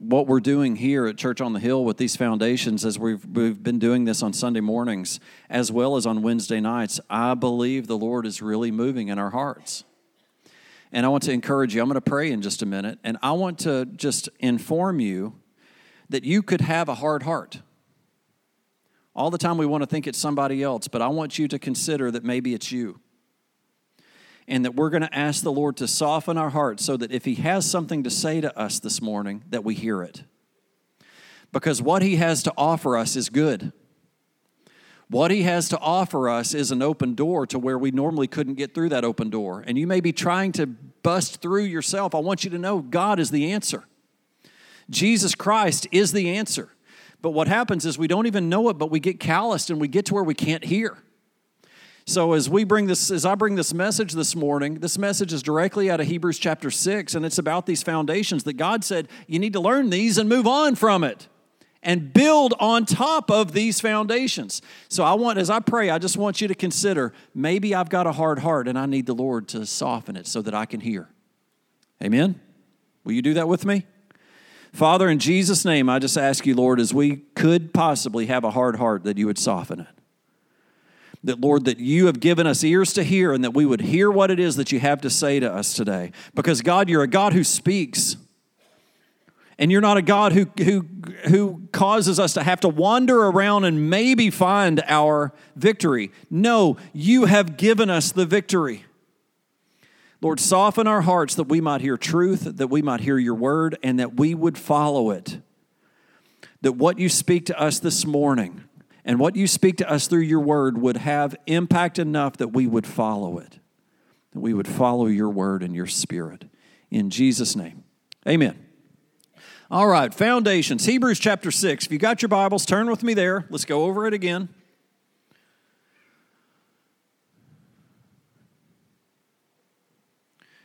what we're doing here at Church on the Hill with these foundations, as we've, we've been doing this on Sunday mornings as well as on Wednesday nights, I believe the Lord is really moving in our hearts. And I want to encourage you, I'm going to pray in just a minute, and I want to just inform you that you could have a hard heart. All the time we want to think it's somebody else, but I want you to consider that maybe it's you and that we're going to ask the Lord to soften our hearts so that if He has something to say to us this morning, that we hear it. Because what He has to offer us is good. What He has to offer us is an open door to where we normally couldn't get through that open door. And you may be trying to bust through yourself. I want you to know God is the answer. Jesus Christ is the answer. But what happens is we don't even know it, but we get calloused and we get to where we can't hear. So as we bring this, as I bring this message this morning, this message is directly out of Hebrews chapter 6, and it's about these foundations that God said you need to learn these and move on from it and build on top of these foundations. So I want, as I pray, I just want you to consider maybe I've got a hard heart and I need the Lord to soften it so that I can hear. Amen? Will you do that with me? Father, in Jesus' name, I just ask you, Lord, as we could possibly have a hard heart, that you would soften it that, Lord, that you have given us ears to hear and that we would hear what it is that you have to say to us today. Because, God, you're a God who speaks. And you're not a God who, who, who causes us to have to wander around and maybe find our victory. No, you have given us the victory. Lord, soften our hearts that we might hear truth, that we might hear your word, and that we would follow it. That what you speak to us this morning and what you speak to us through your word would have impact enough that we would follow it, that we would follow your word and your spirit. In Jesus' name, amen. All right, foundations, Hebrews chapter 6. If you got your Bibles, turn with me there. Let's go over it again.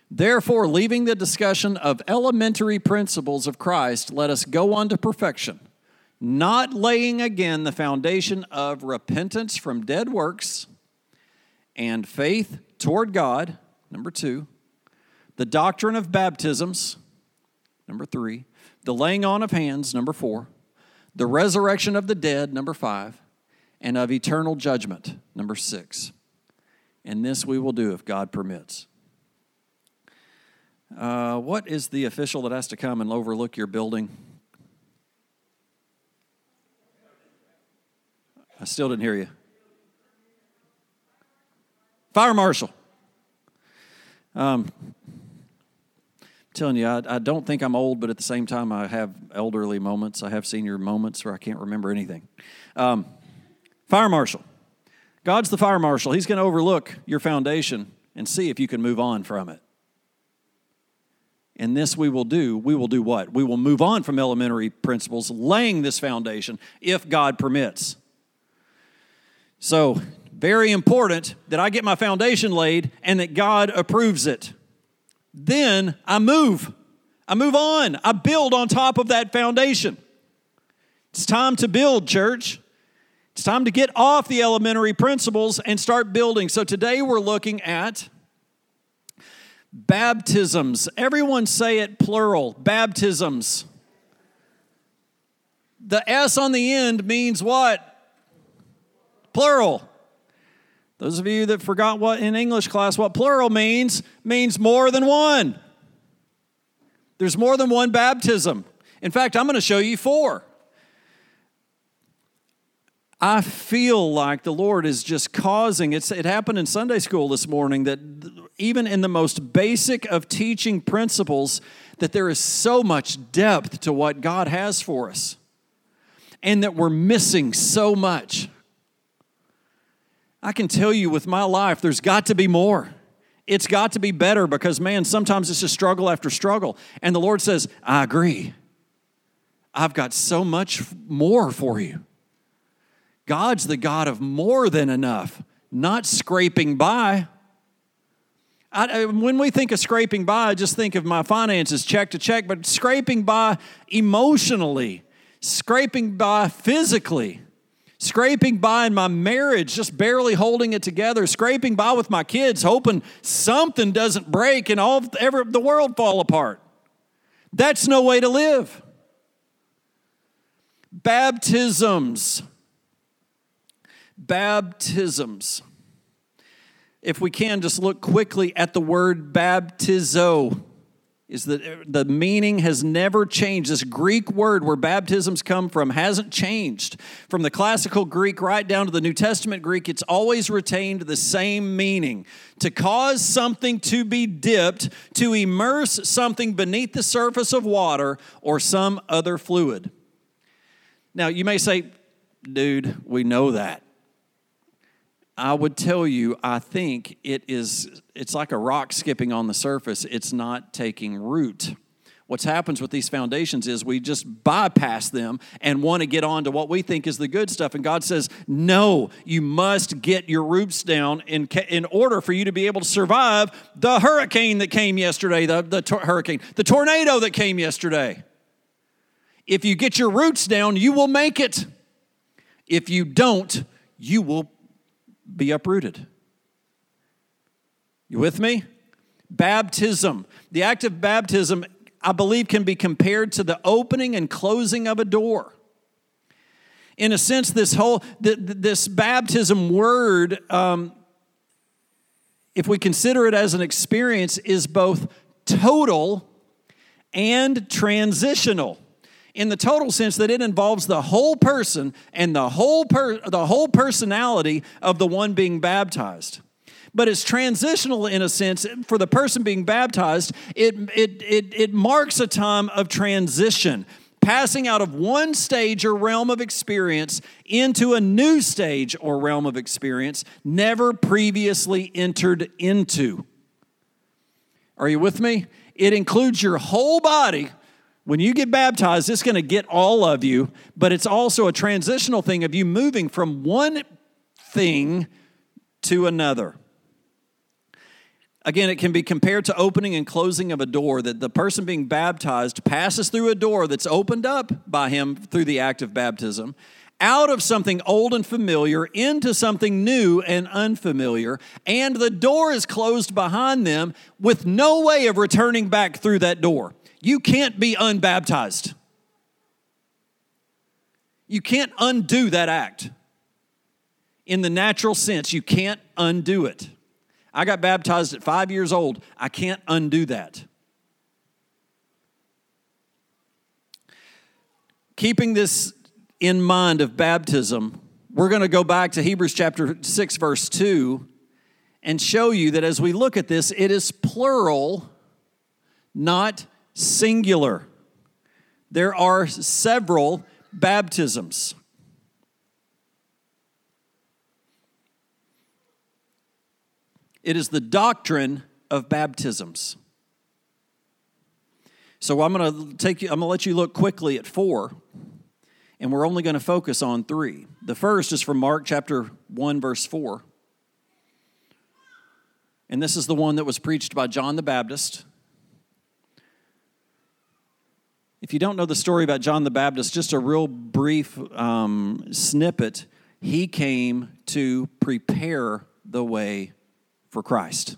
Therefore, leaving the discussion of elementary principles of Christ, let us go on to perfection not laying again the foundation of repentance from dead works and faith toward God, number two, the doctrine of baptisms, number three, the laying on of hands, number four, the resurrection of the dead, number five, and of eternal judgment, number six. And this we will do if God permits. Uh, what is the official that has to come and overlook your building? I still didn't hear you. Fire marshal. Um, I'm telling you, I, I don't think I'm old, but at the same time, I have elderly moments. I have senior moments where I can't remember anything. Um, fire marshal. God's the fire marshal. He's going to overlook your foundation and see if you can move on from it. And this we will do. We will do what? We will move on from elementary principles, laying this foundation if God permits. So, very important that I get my foundation laid and that God approves it. Then I move. I move on. I build on top of that foundation. It's time to build, church. It's time to get off the elementary principles and start building. So today we're looking at baptisms. Everyone say it plural baptisms. The S on the end means what? Plural. Those of you that forgot what in English class what plural means, means more than one. There's more than one baptism. In fact, I'm going to show you four. I feel like the Lord is just causing it's it happened in Sunday school this morning that even in the most basic of teaching principles that there is so much depth to what God has for us and that we're missing so much. I can tell you with my life, there's got to be more. It's got to be better because, man, sometimes it's just struggle after struggle. And the Lord says, I agree. I've got so much more for you. God's the God of more than enough, not scraping by. I, when we think of scraping by, I just think of my finances check to check, but scraping by emotionally, scraping by physically scraping by in my marriage, just barely holding it together, scraping by with my kids, hoping something doesn't break and all ever, the world fall apart. That's no way to live. Baptisms. Baptisms. If we can, just look quickly at the word baptizo is that er, the meaning has never changed. This Greek word where baptisms come from hasn't changed. From the classical Greek right down to the New Testament Greek, it's always retained the same meaning to cause something to be dipped, to immerse something beneath the surface of water or some other fluid. Now, you may say, dude, we know that. I would tell you, I think it is, it's like a rock skipping on the surface. It's not taking root. What happens with these foundations is we just bypass them and want to get on to what we think is the good stuff. And God says, no, you must get your roots down in, in order for you to be able to survive the hurricane that came yesterday, the, the tor- hurricane, the tornado that came yesterday. If you get your roots down, you will make it. If you don't, you will be uprooted. You with me? Baptism. The act of baptism, I believe, can be compared to the opening and closing of a door. In a sense, this whole this baptism word, um, if we consider it as an experience, is both total and transitional in the total sense that it involves the whole person and the whole, per, the whole personality of the one being baptized. But it's transitional in a sense for the person being baptized it, it, it, it marks a time of transition passing out of one stage or realm of experience into a new stage or realm of experience never previously entered into. Are you with me? It includes your whole body when you get baptized, it's going to get all of you, but it's also a transitional thing of you moving from one thing to another. Again, it can be compared to opening and closing of a door, that the person being baptized passes through a door that's opened up by him through the act of baptism, out of something old and familiar into something new and unfamiliar, and the door is closed behind them with no way of returning back through that door. You can't be unbaptized. You can't undo that act. In the natural sense, you can't undo it. I got baptized at five years old. I can't undo that. Keeping this in mind of baptism, we're going to go back to Hebrews chapter 6, verse 2, and show you that as we look at this, it is plural, not singular. There are several baptisms. It is the doctrine of baptisms. So I'm going to take you, I'm going to let you look quickly at four, and we're only going to focus on three. The first is from Mark chapter 1, verse 4. And this is the one that was preached by John the Baptist If you don't know the story about John the Baptist, just a real brief um, snippet, he came to prepare the way for Christ.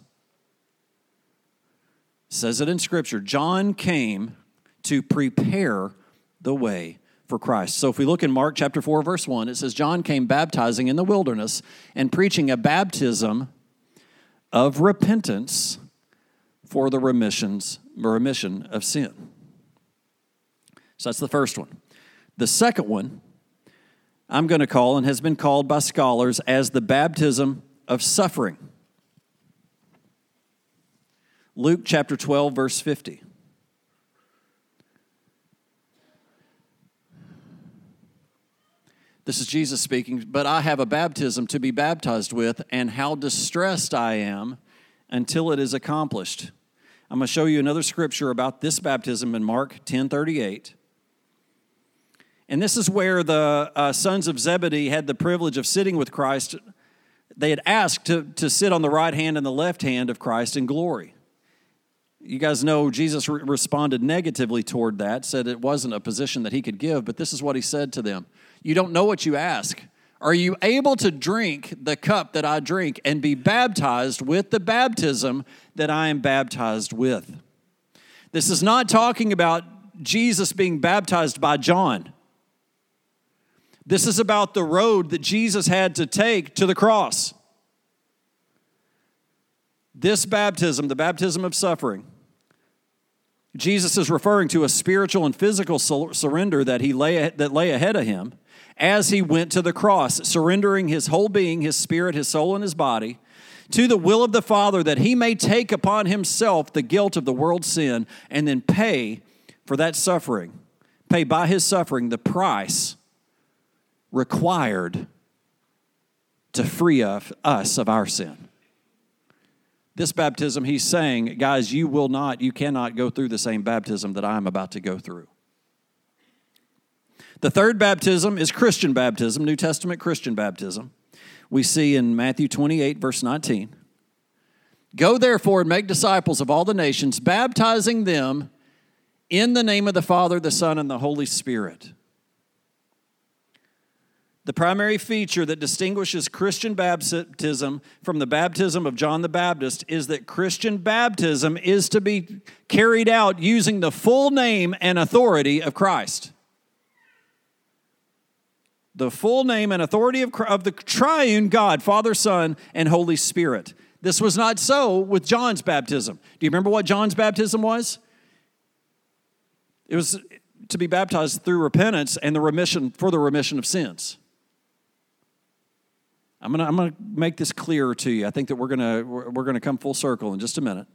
says it in Scripture. John came to prepare the way for Christ. So if we look in Mark chapter 4 verse 1, it says John came baptizing in the wilderness and preaching a baptism of repentance for the remissions remission of sin. So that's the first one. The second one, I'm going to call and has been called by scholars as the baptism of suffering. Luke chapter 12, verse 50. This is Jesus speaking, but I have a baptism to be baptized with, and how distressed I am until it is accomplished. I'm going to show you another scripture about this baptism in Mark 10 38. And this is where the uh, sons of Zebedee had the privilege of sitting with Christ. They had asked to, to sit on the right hand and the left hand of Christ in glory. You guys know Jesus re- responded negatively toward that, said it wasn't a position that he could give, but this is what he said to them You don't know what you ask. Are you able to drink the cup that I drink and be baptized with the baptism that I am baptized with? This is not talking about Jesus being baptized by John. This is about the road that Jesus had to take to the cross. This baptism, the baptism of suffering, Jesus is referring to a spiritual and physical surrender that he lay that lay ahead of him as he went to the cross, surrendering his whole being, his spirit, his soul, and his body to the will of the Father that he may take upon himself the guilt of the world's sin and then pay for that suffering, pay by his suffering the price required to free us of our sin. This baptism, he's saying, guys, you will not, you cannot go through the same baptism that I'm about to go through. The third baptism is Christian baptism, New Testament Christian baptism. We see in Matthew 28, verse 19. Go therefore and make disciples of all the nations, baptizing them in the name of the Father, the Son, and the Holy Spirit the primary feature that distinguishes Christian baptism from the baptism of John the Baptist is that Christian baptism is to be carried out using the full name and authority of Christ. The full name and authority of, of the triune God, Father, Son, and Holy Spirit. This was not so with John's baptism. Do you remember what John's baptism was? It was to be baptized through repentance and the remission for the remission of sins. I'm going to I'm going to make this clearer to you. I think that we're going to we're going to come full circle in just a minute.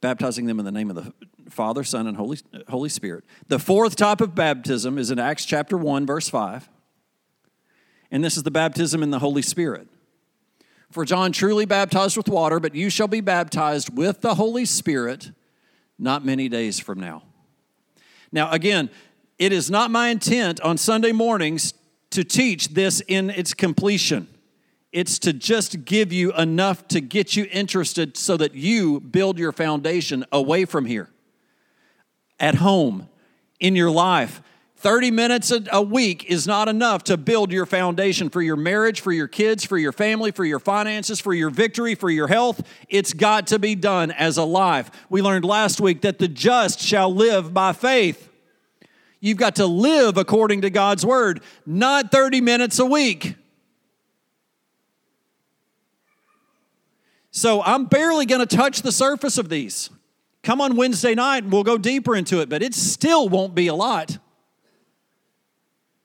Baptizing them in the name of the Father, Son, and Holy, Holy Spirit. The fourth type of baptism is in Acts chapter 1, verse 5. And this is the baptism in the Holy Spirit. For John truly baptized with water, but you shall be baptized with the Holy Spirit not many days from now. Now, again, it is not my intent on Sunday mornings to teach this in its completion. It's to just give you enough to get you interested so that you build your foundation away from here, at home, in your life. 30 minutes a week is not enough to build your foundation for your marriage, for your kids, for your family, for your finances, for your victory, for your health. It's got to be done as a life. We learned last week that the just shall live by faith. You've got to live according to God's word, not 30 minutes a week. So I'm barely going to touch the surface of these. Come on Wednesday night and we'll go deeper into it, but it still won't be a lot. I'm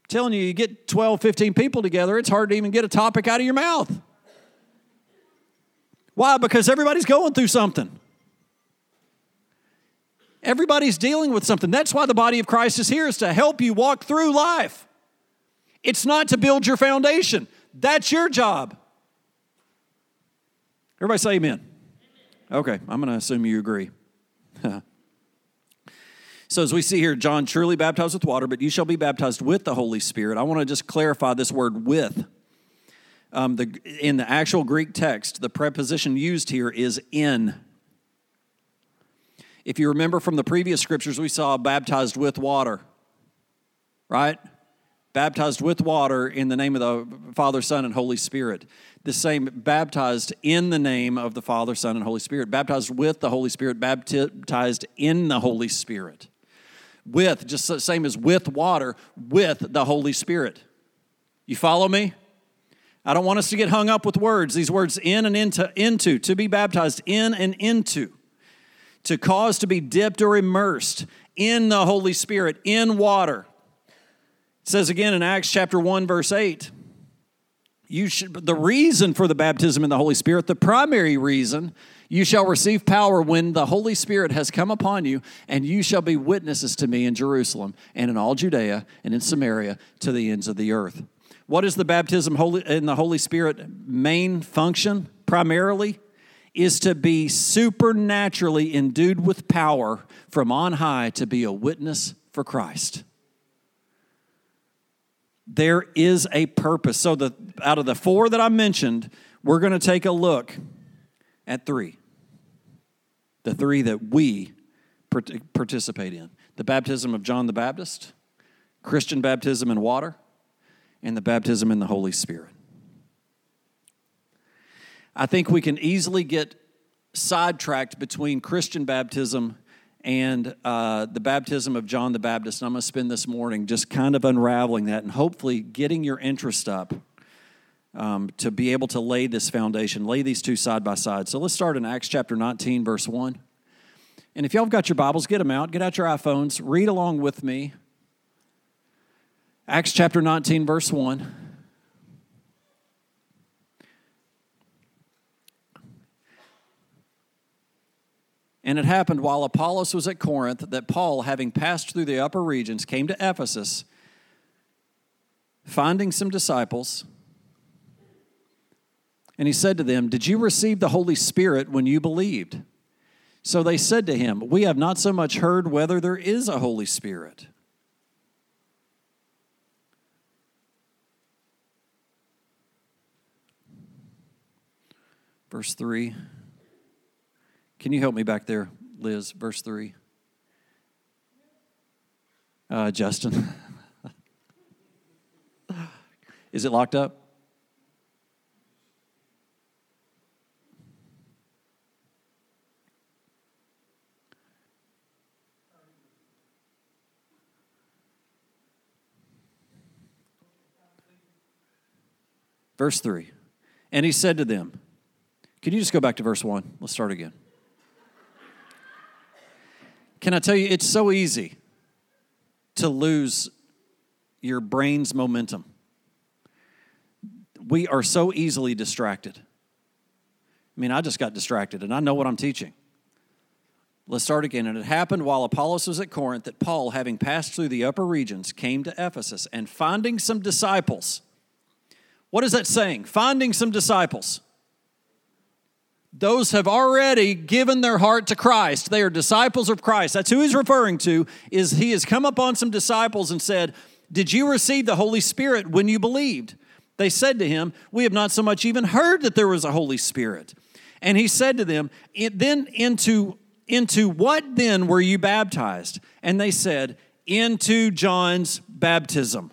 telling you, you get 12, 15 people together, it's hard to even get a topic out of your mouth. Why? Because everybody's going through something. Everybody's dealing with something. That's why the body of Christ is here, is to help you walk through life. It's not to build your foundation. That's your job. Everybody say amen. Okay, I'm going to assume you agree. so, as we see here, John truly baptized with water, but you shall be baptized with the Holy Spirit. I want to just clarify this word with. Um, the, in the actual Greek text, the preposition used here is in. If you remember from the previous scriptures, we saw baptized with water, right? Baptized with water in the name of the Father, Son, and Holy Spirit. The same baptized in the name of the Father, Son, and Holy Spirit. Baptized with the Holy Spirit, baptized in the Holy Spirit. With, just the same as with water, with the Holy Spirit. You follow me? I don't want us to get hung up with words. These words in and into, into, to be baptized in and into to cause to be dipped or immersed in the Holy Spirit, in water. It says again in Acts chapter 1, verse 8. You should, the reason for the baptism in the Holy Spirit, the primary reason, you shall receive power when the Holy Spirit has come upon you, and you shall be witnesses to me in Jerusalem and in all Judea and in Samaria to the ends of the earth. What is the baptism holy in the Holy Spirit main function primarily? Is to be supernaturally endued with power from on high to be a witness for Christ. There is a purpose. So, the, out of the four that I mentioned, we're going to take a look at three. The three that we participate in the baptism of John the Baptist, Christian baptism in water, and the baptism in the Holy Spirit. I think we can easily get sidetracked between Christian baptism and uh, the baptism of John the Baptist. And I'm going to spend this morning just kind of unraveling that and hopefully getting your interest up um, to be able to lay this foundation, lay these two side by side. So let's start in Acts chapter 19, verse 1. And if y'all have got your Bibles, get them out, get out your iPhones, read along with me. Acts chapter 19, verse 1. And it happened while Apollos was at Corinth that Paul, having passed through the upper regions, came to Ephesus, finding some disciples. And he said to them, Did you receive the Holy Spirit when you believed? So they said to him, We have not so much heard whether there is a Holy Spirit. Verse 3. Can you help me back there, Liz? Verse 3. Uh, Justin. Is it locked up? Verse 3. And he said to them, Can you just go back to verse 1? Let's start again. Can I tell you, it's so easy to lose your brain's momentum. We are so easily distracted. I mean, I just got distracted and I know what I'm teaching. Let's start again. And it happened while Apollos was at Corinth that Paul, having passed through the upper regions, came to Ephesus and finding some disciples. What is that saying? Finding some disciples those have already given their heart to Christ. They are disciples of Christ. That's who he's referring to. Is he has come upon some disciples and said, "Did you receive the Holy Spirit when you believed?" They said to him, "We have not so much even heard that there was a Holy Spirit." And he said to them, "Then into into what then were you baptized?" And they said, "Into John's baptism."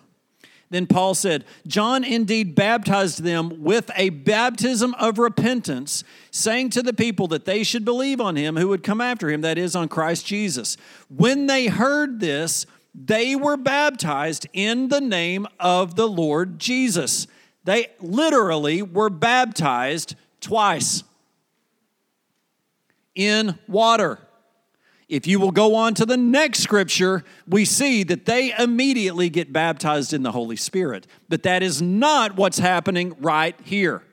Then Paul said, John indeed baptized them with a baptism of repentance, saying to the people that they should believe on him who would come after him, that is, on Christ Jesus. When they heard this, they were baptized in the name of the Lord Jesus. They literally were baptized twice in water. If you will go on to the next scripture, we see that they immediately get baptized in the Holy Spirit. But that is not what's happening right here.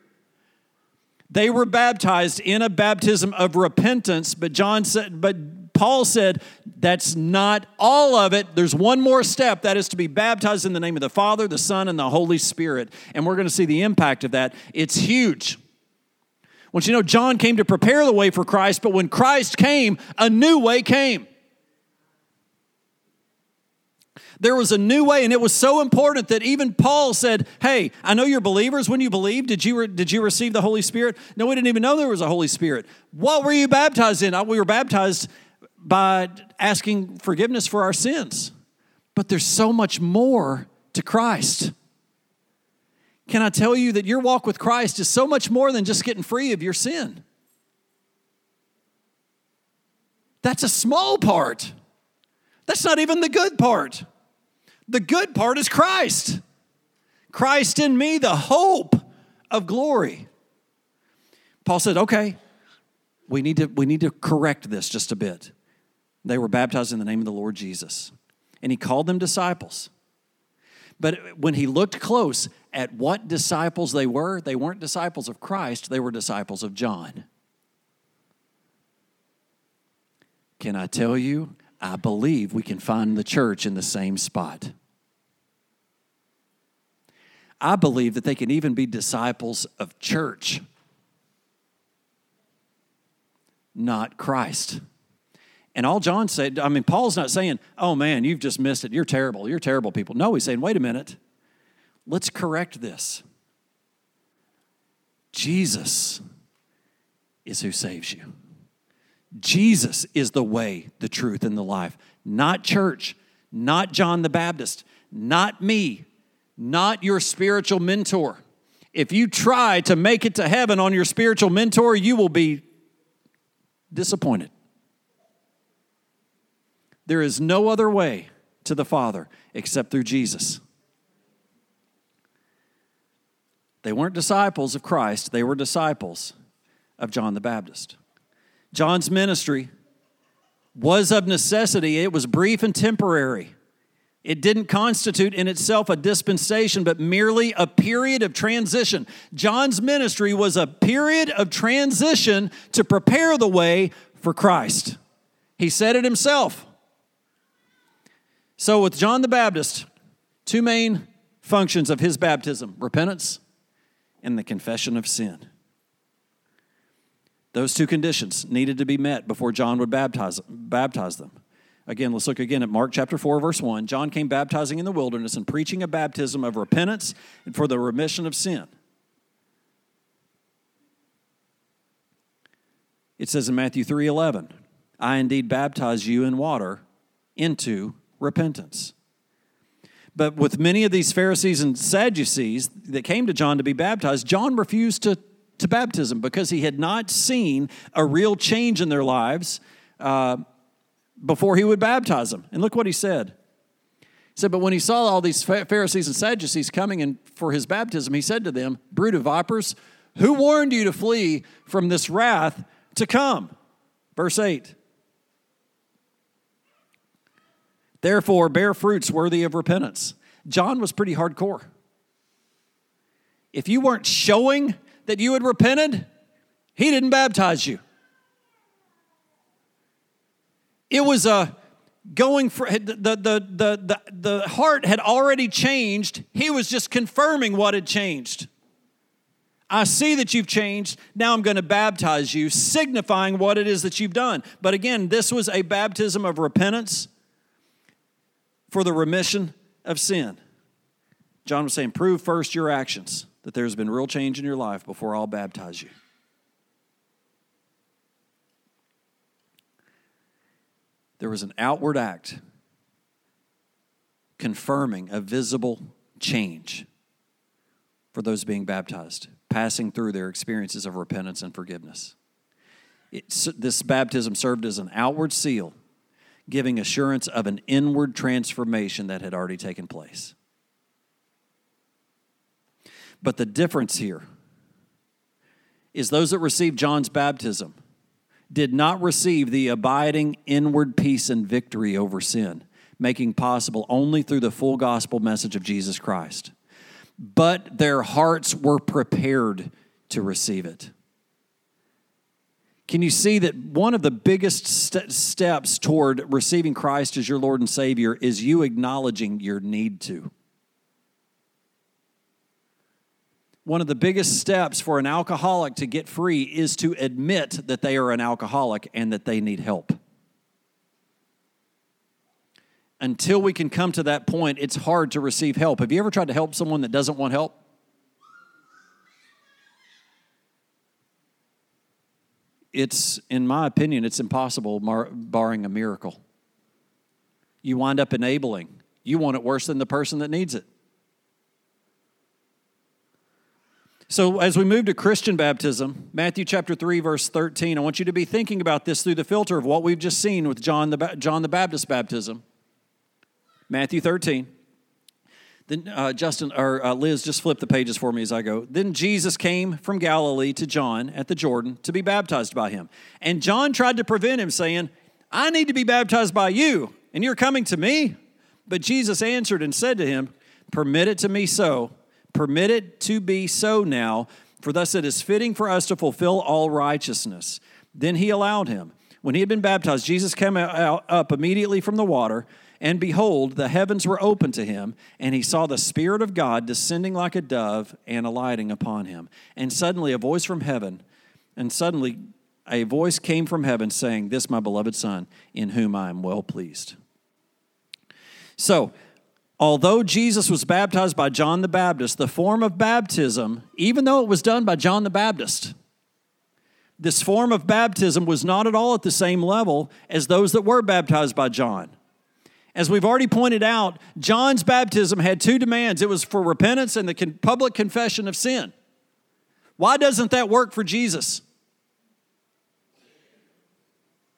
They were baptized in a baptism of repentance, but John said, but Paul said that's not all of it. There's one more step that is to be baptized in the name of the Father, the Son, and the Holy Spirit. And we're going to see the impact of that. It's huge. Once you know, John came to prepare the way for Christ, but when Christ came, a new way came. There was a new way, and it was so important that even Paul said, Hey, I know you're believers. When you believe, did you, re- did you receive the Holy Spirit? No, we didn't even know there was a Holy Spirit. What were you baptized in? We were baptized by asking forgiveness for our sins. But there's so much more to Christ. Can I tell you that your walk with Christ is so much more than just getting free of your sin? That's a small part. That's not even the good part. The good part is Christ. Christ in me, the hope of glory. Paul said, okay, we need to, we need to correct this just a bit. They were baptized in the name of the Lord Jesus. And he called them disciples. But when he looked close at what disciples they were, they weren't disciples of Christ, they were disciples of John. Can I tell you? I believe we can find the church in the same spot. I believe that they can even be disciples of church, not Christ. And all John said, I mean, Paul's not saying, oh man, you've just missed it. You're terrible. You're terrible people. No, he's saying, wait a minute. Let's correct this. Jesus is who saves you. Jesus is the way, the truth, and the life. Not church, not John the Baptist, not me, not your spiritual mentor. If you try to make it to heaven on your spiritual mentor, you will be disappointed. There is no other way to the Father except through Jesus. They weren't disciples of Christ, they were disciples of John the Baptist. John's ministry was of necessity, it was brief and temporary. It didn't constitute in itself a dispensation, but merely a period of transition. John's ministry was a period of transition to prepare the way for Christ. He said it himself. So, with John the Baptist, two main functions of his baptism repentance and the confession of sin. Those two conditions needed to be met before John would baptize, baptize them. Again, let's look again at Mark chapter 4, verse 1. John came baptizing in the wilderness and preaching a baptism of repentance and for the remission of sin. It says in Matthew 3 11, I indeed baptize you in water into repentance. But with many of these Pharisees and Sadducees that came to John to be baptized, John refused to, to baptism because he had not seen a real change in their lives uh, before he would baptize them. And look what he said. He said, But when he saw all these Pharisees and Sadducees coming in for his baptism, he said to them, Brood of vipers, who warned you to flee from this wrath to come? Verse 8. Therefore, bear fruits worthy of repentance. John was pretty hardcore. If you weren't showing that you had repented, he didn't baptize you. It was a going for the, the, the, the, the heart had already changed. He was just confirming what had changed. I see that you've changed. Now I'm going to baptize you, signifying what it is that you've done. But again, this was a baptism of repentance for the remission of sin. John was saying, prove first your actions, that there's been real change in your life before I'll baptize you. There was an outward act confirming a visible change for those being baptized, passing through their experiences of repentance and forgiveness. It's, this baptism served as an outward seal giving assurance of an inward transformation that had already taken place. But the difference here is those that received John's baptism did not receive the abiding inward peace and victory over sin, making possible only through the full gospel message of Jesus Christ. But their hearts were prepared to receive it. Can you see that one of the biggest st- steps toward receiving Christ as your Lord and Savior is you acknowledging your need to? One of the biggest steps for an alcoholic to get free is to admit that they are an alcoholic and that they need help. Until we can come to that point, it's hard to receive help. Have you ever tried to help someone that doesn't want help? It's, in my opinion, it's impossible barring a miracle. You wind up enabling. You want it worse than the person that needs it. So, as we move to Christian baptism, Matthew chapter 3, verse 13, I want you to be thinking about this through the filter of what we've just seen with John the, John the Baptist baptism. Matthew 13. Then uh, Justin or uh, Liz, just flip the pages for me as I go. Then Jesus came from Galilee to John at the Jordan to be baptized by him. And John tried to prevent him, saying, I need to be baptized by you, and you're coming to me? But Jesus answered and said to him, Permit it to me so. Permit it to be so now, for thus it is fitting for us to fulfill all righteousness. Then he allowed him. When he had been baptized, Jesus came out, up immediately from the water. And behold, the heavens were opened to him, and he saw the Spirit of God descending like a dove and alighting upon him. And suddenly a voice from heaven, and suddenly a voice came from heaven saying, This my beloved Son, in whom I am well pleased. So, although Jesus was baptized by John the Baptist, the form of baptism, even though it was done by John the Baptist, this form of baptism was not at all at the same level as those that were baptized by John. As we've already pointed out, John's baptism had two demands it was for repentance and the public confession of sin. Why doesn't that work for Jesus?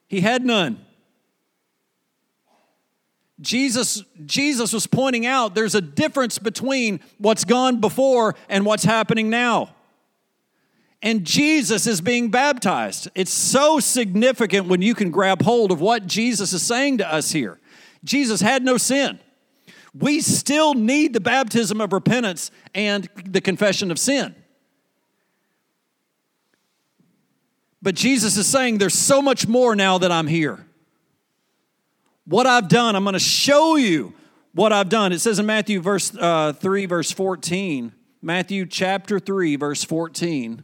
He had none. Jesus, Jesus was pointing out there's a difference between what's gone before and what's happening now. And Jesus is being baptized. It's so significant when you can grab hold of what Jesus is saying to us here. Jesus had no sin. We still need the baptism of repentance and the confession of sin. But Jesus is saying there's so much more now that I'm here what I've done. I'm going to show you what I've done. It says in Matthew verse uh, 3, verse 14, Matthew chapter 3, verse 14.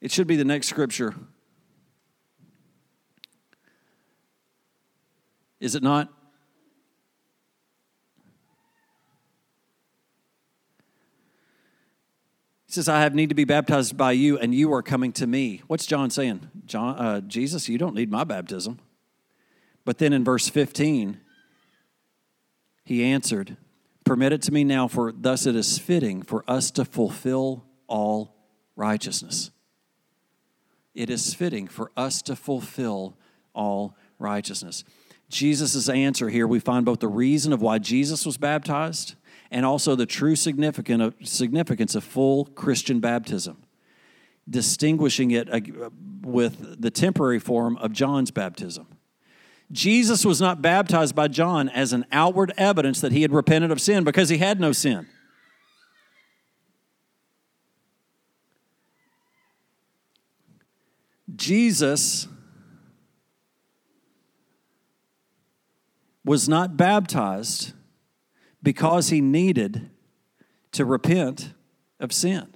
It should be the next scripture. Is it not? He says, I have need to be baptized by you, and you are coming to me. What's John saying? John, uh, Jesus, you don't need my baptism. But then in verse 15, he answered, Permit it to me now, for thus it is fitting for us to fulfill all righteousness. It is fitting for us to fulfill all righteousness. Jesus' answer here, we find both the reason of why Jesus was baptized and also the true significance of full Christian baptism, distinguishing it uh, with the temporary form of John's baptism. Jesus was not baptized by John as an outward evidence that he had repented of sin because he had no sin. Jesus was not baptized because he needed to repent of sin.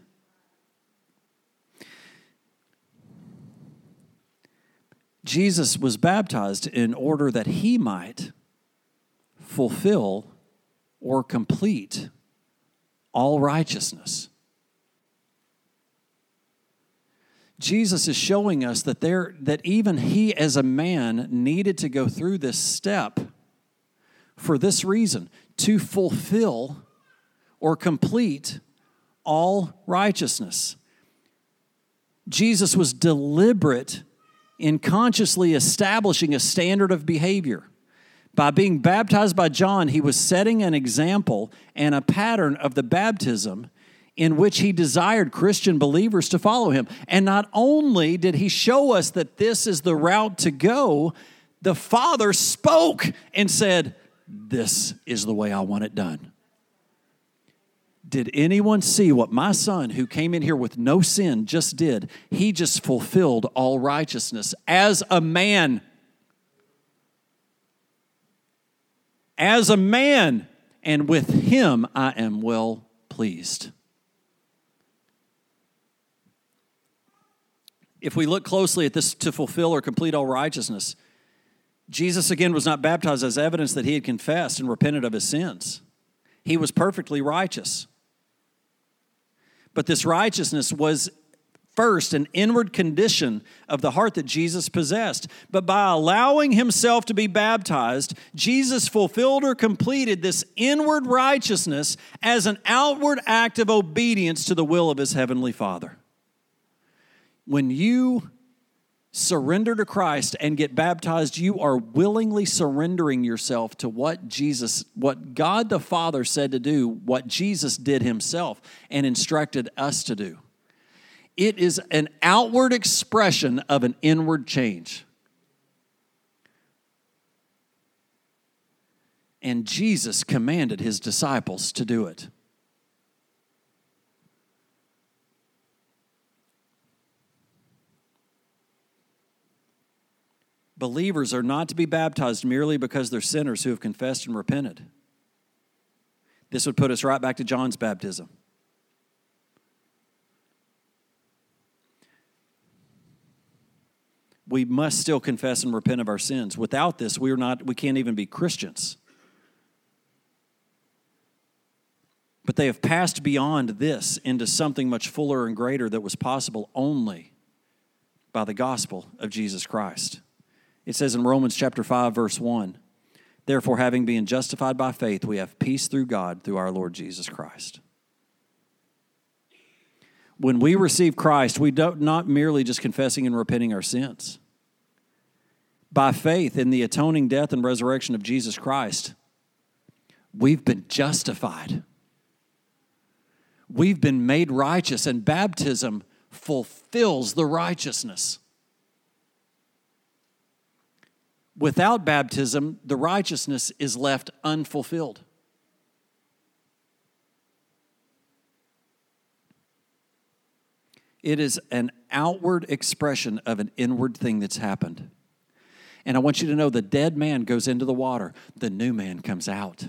Jesus was baptized in order that he might fulfill or complete all righteousness. Jesus is showing us that there that even he as a man needed to go through this step for this reason to fulfill or complete all righteousness. Jesus was deliberate in consciously establishing a standard of behavior. By being baptized by John, he was setting an example and a pattern of the baptism in which he desired Christian believers to follow him. And not only did he show us that this is the route to go, the Father spoke and said, This is the way I want it done. Did anyone see what my son, who came in here with no sin, just did? He just fulfilled all righteousness as a man. As a man, and with him I am well pleased. If we look closely at this to fulfill or complete all righteousness, Jesus again was not baptized as evidence that he had confessed and repented of his sins. He was perfectly righteous. But this righteousness was first an inward condition of the heart that Jesus possessed. But by allowing himself to be baptized, Jesus fulfilled or completed this inward righteousness as an outward act of obedience to the will of his heavenly Father. When you surrender to Christ and get baptized, you are willingly surrendering yourself to what Jesus, what God the Father said to do, what Jesus did himself and instructed us to do. It is an outward expression of an inward change. And Jesus commanded his disciples to do it. Believers are not to be baptized merely because they're sinners who have confessed and repented. This would put us right back to John's baptism. We must still confess and repent of our sins. Without this, we are not we can't even be Christians. But they have passed beyond this into something much fuller and greater that was possible only by the gospel of Jesus Christ. It says in Romans chapter 5 verse 1, therefore having been justified by faith we have peace through God through our Lord Jesus Christ. When we receive Christ, we don't not merely just confessing and repenting our sins, by faith in the atoning death and resurrection of Jesus Christ, we've been justified. We've been made righteous, and baptism fulfills the righteousness. Without baptism, the righteousness is left unfulfilled. It is an outward expression of an inward thing that's happened. And I want you to know the dead man goes into the water, the new man comes out.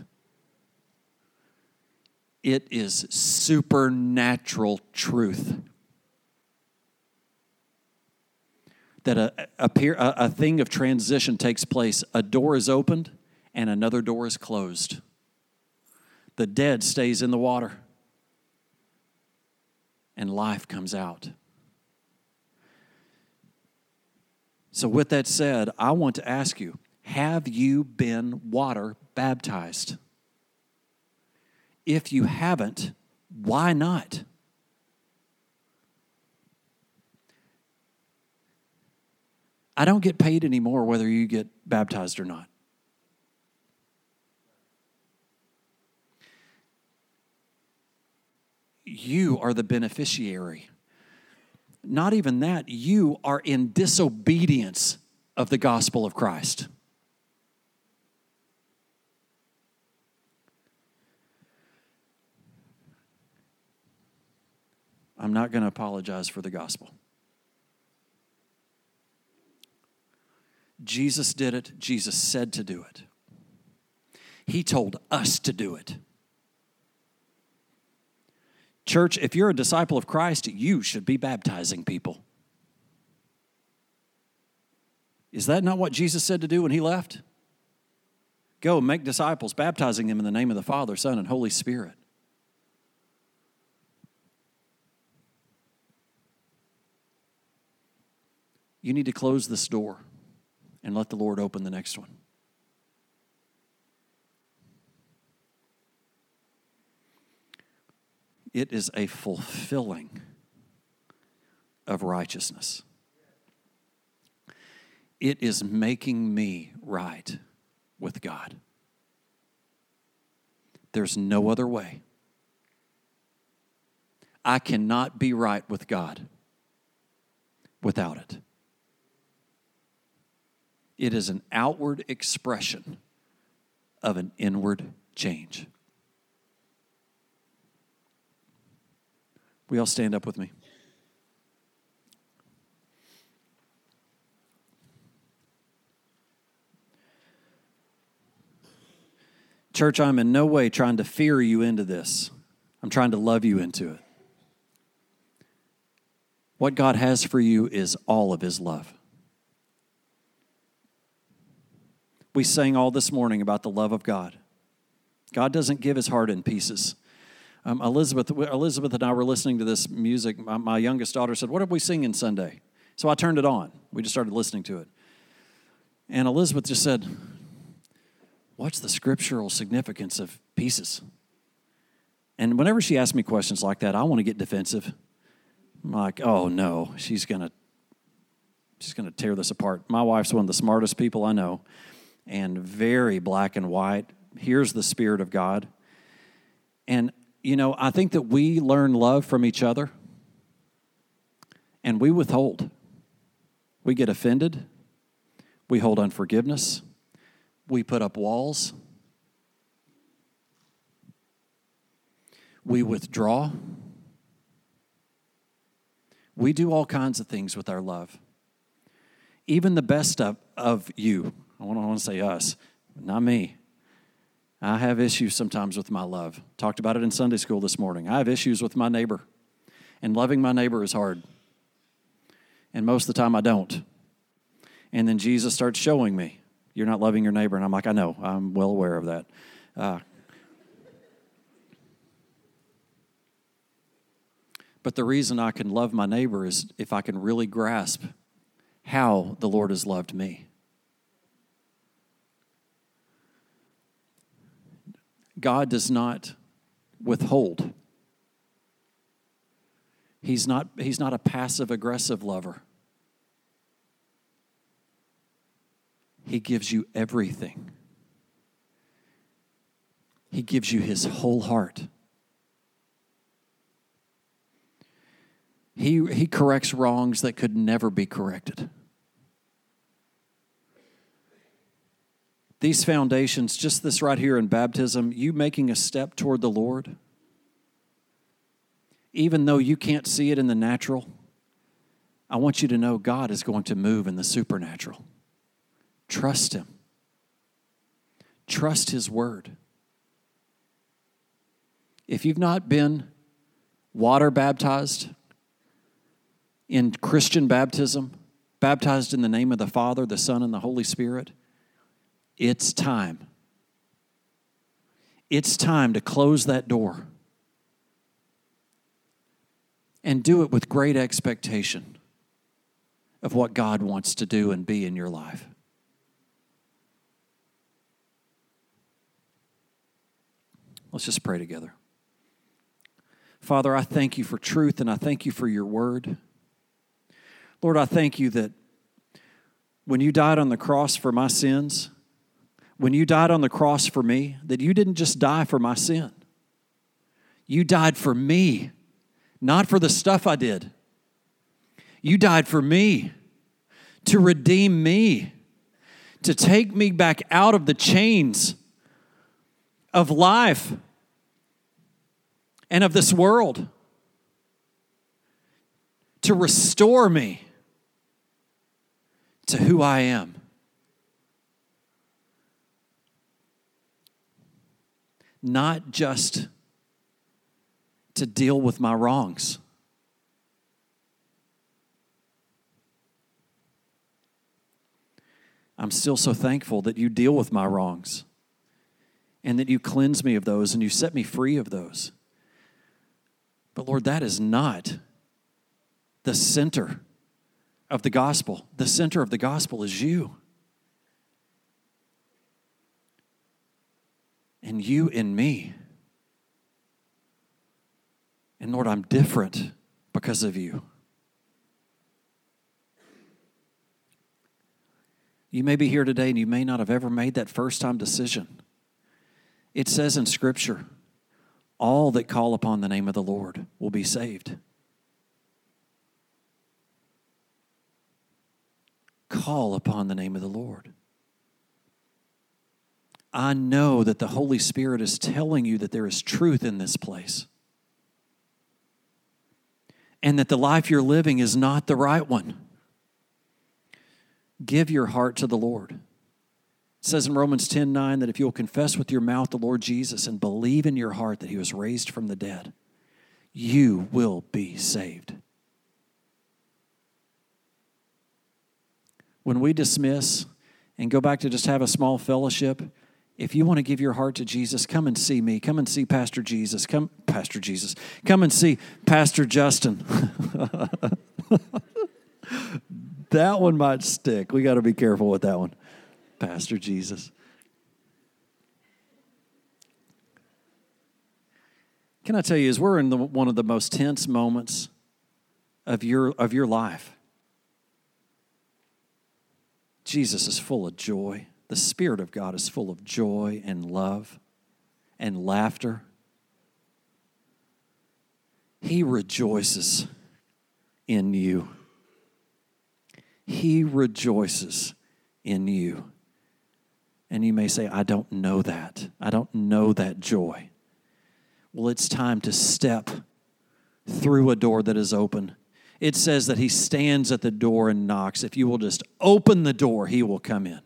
It is supernatural truth. That a, a, a, thing of transition takes place. A door is opened and another door is closed. The dead stays in the water and life comes out. So, with that said, I want to ask you have you been water baptized? If you haven't, why not? I don't get paid anymore whether you get baptized or not. You are the beneficiary. Not even that, you are in disobedience of the gospel of Christ. I'm not going to apologize for the gospel. Jesus did it, Jesus said to do it. He told us to do it. Church, if you're a disciple of Christ, you should be baptizing people. Is that not what Jesus said to do when he left? Go make disciples, baptizing them in the name of the Father, Son, and Holy Spirit. You need to close this door and let the Lord open the next one. It is a fulfilling of righteousness. It is making me right with God. There's no other way. I cannot be right with God without it. It is an outward expression of an inward change. We all stand up with me? Church, I'm in no way trying to fear you into this. I'm trying to love you into it. What God has for you is all of His love. We sang all this morning about the love of God. God doesn't give His heart in pieces. Um, Elizabeth, Elizabeth and I were listening to this music. My, my youngest daughter said, What are we singing Sunday? So I turned it on. We just started listening to it. And Elizabeth just said, What's the scriptural significance of pieces? And whenever she asks me questions like that, I want to get defensive. I'm like, oh no, she's gonna she's gonna tear this apart. My wife's one of the smartest people I know, and very black and white. Here's the spirit of God. And you know, I think that we learn love from each other and we withhold. We get offended. We hold unforgiveness. We put up walls. We withdraw. We do all kinds of things with our love. Even the best of, of you, I want to say us, not me. I have issues sometimes with my love. Talked about it in Sunday school this morning. I have issues with my neighbor, and loving my neighbor is hard. And most of the time, I don't. And then Jesus starts showing me, You're not loving your neighbor. And I'm like, I know, I'm well aware of that. Uh, but the reason I can love my neighbor is if I can really grasp how the Lord has loved me. God does not withhold. He's not, he's not a passive aggressive lover. He gives you everything. He gives you his whole heart. He, he corrects wrongs that could never be corrected. These foundations, just this right here in baptism, you making a step toward the Lord, even though you can't see it in the natural, I want you to know God is going to move in the supernatural. Trust Him, trust His word. If you've not been water baptized in Christian baptism, baptized in the name of the Father, the Son, and the Holy Spirit, it's time. It's time to close that door and do it with great expectation of what God wants to do and be in your life. Let's just pray together. Father, I thank you for truth and I thank you for your word. Lord, I thank you that when you died on the cross for my sins, when you died on the cross for me, that you didn't just die for my sin. You died for me, not for the stuff I did. You died for me to redeem me, to take me back out of the chains of life and of this world to restore me to who I am. Not just to deal with my wrongs. I'm still so thankful that you deal with my wrongs and that you cleanse me of those and you set me free of those. But Lord, that is not the center of the gospel. The center of the gospel is you. And you in me. And Lord, I'm different because of you. You may be here today and you may not have ever made that first time decision. It says in Scripture, all that call upon the name of the Lord will be saved. Call upon the name of the Lord. I know that the Holy Spirit is telling you that there is truth in this place and that the life you're living is not the right one. Give your heart to the Lord. It says in Romans 10 9 that if you'll confess with your mouth the Lord Jesus and believe in your heart that he was raised from the dead, you will be saved. When we dismiss and go back to just have a small fellowship, if you want to give your heart to Jesus, come and see me. Come and see Pastor Jesus. Come, Pastor Jesus. Come and see Pastor Justin. that one might stick. We got to be careful with that one. Pastor Jesus. Can I tell you, as we're in the, one of the most tense moments of your, of your life, Jesus is full of joy. The Spirit of God is full of joy and love and laughter. He rejoices in you. He rejoices in you. And you may say, I don't know that. I don't know that joy. Well, it's time to step through a door that is open. It says that he stands at the door and knocks. If you will just open the door, he will come in.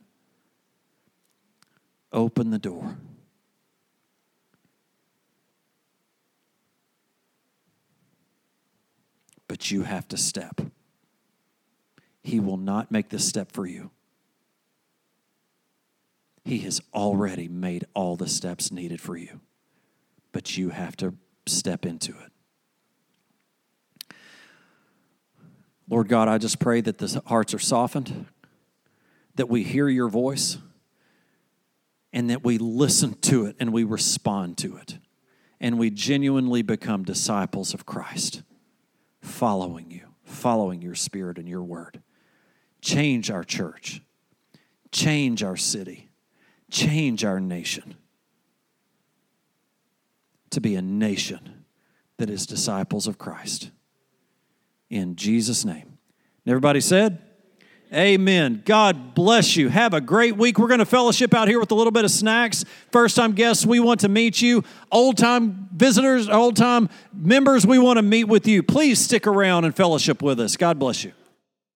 Open the door. But you have to step. He will not make this step for you. He has already made all the steps needed for you, but you have to step into it. Lord God, I just pray that the hearts are softened, that we hear your voice, and that we listen to it and we respond to it, and we genuinely become disciples of Christ, following you, following your spirit and your word. Change our church change our city, change our nation to be a nation that is disciples of Christ. In Jesus' name. And everybody said, Amen. God bless you. Have a great week. We're going to fellowship out here with a little bit of snacks. First time guests, we want to meet you. Old time visitors, old time members, we want to meet with you. Please stick around and fellowship with us. God bless you.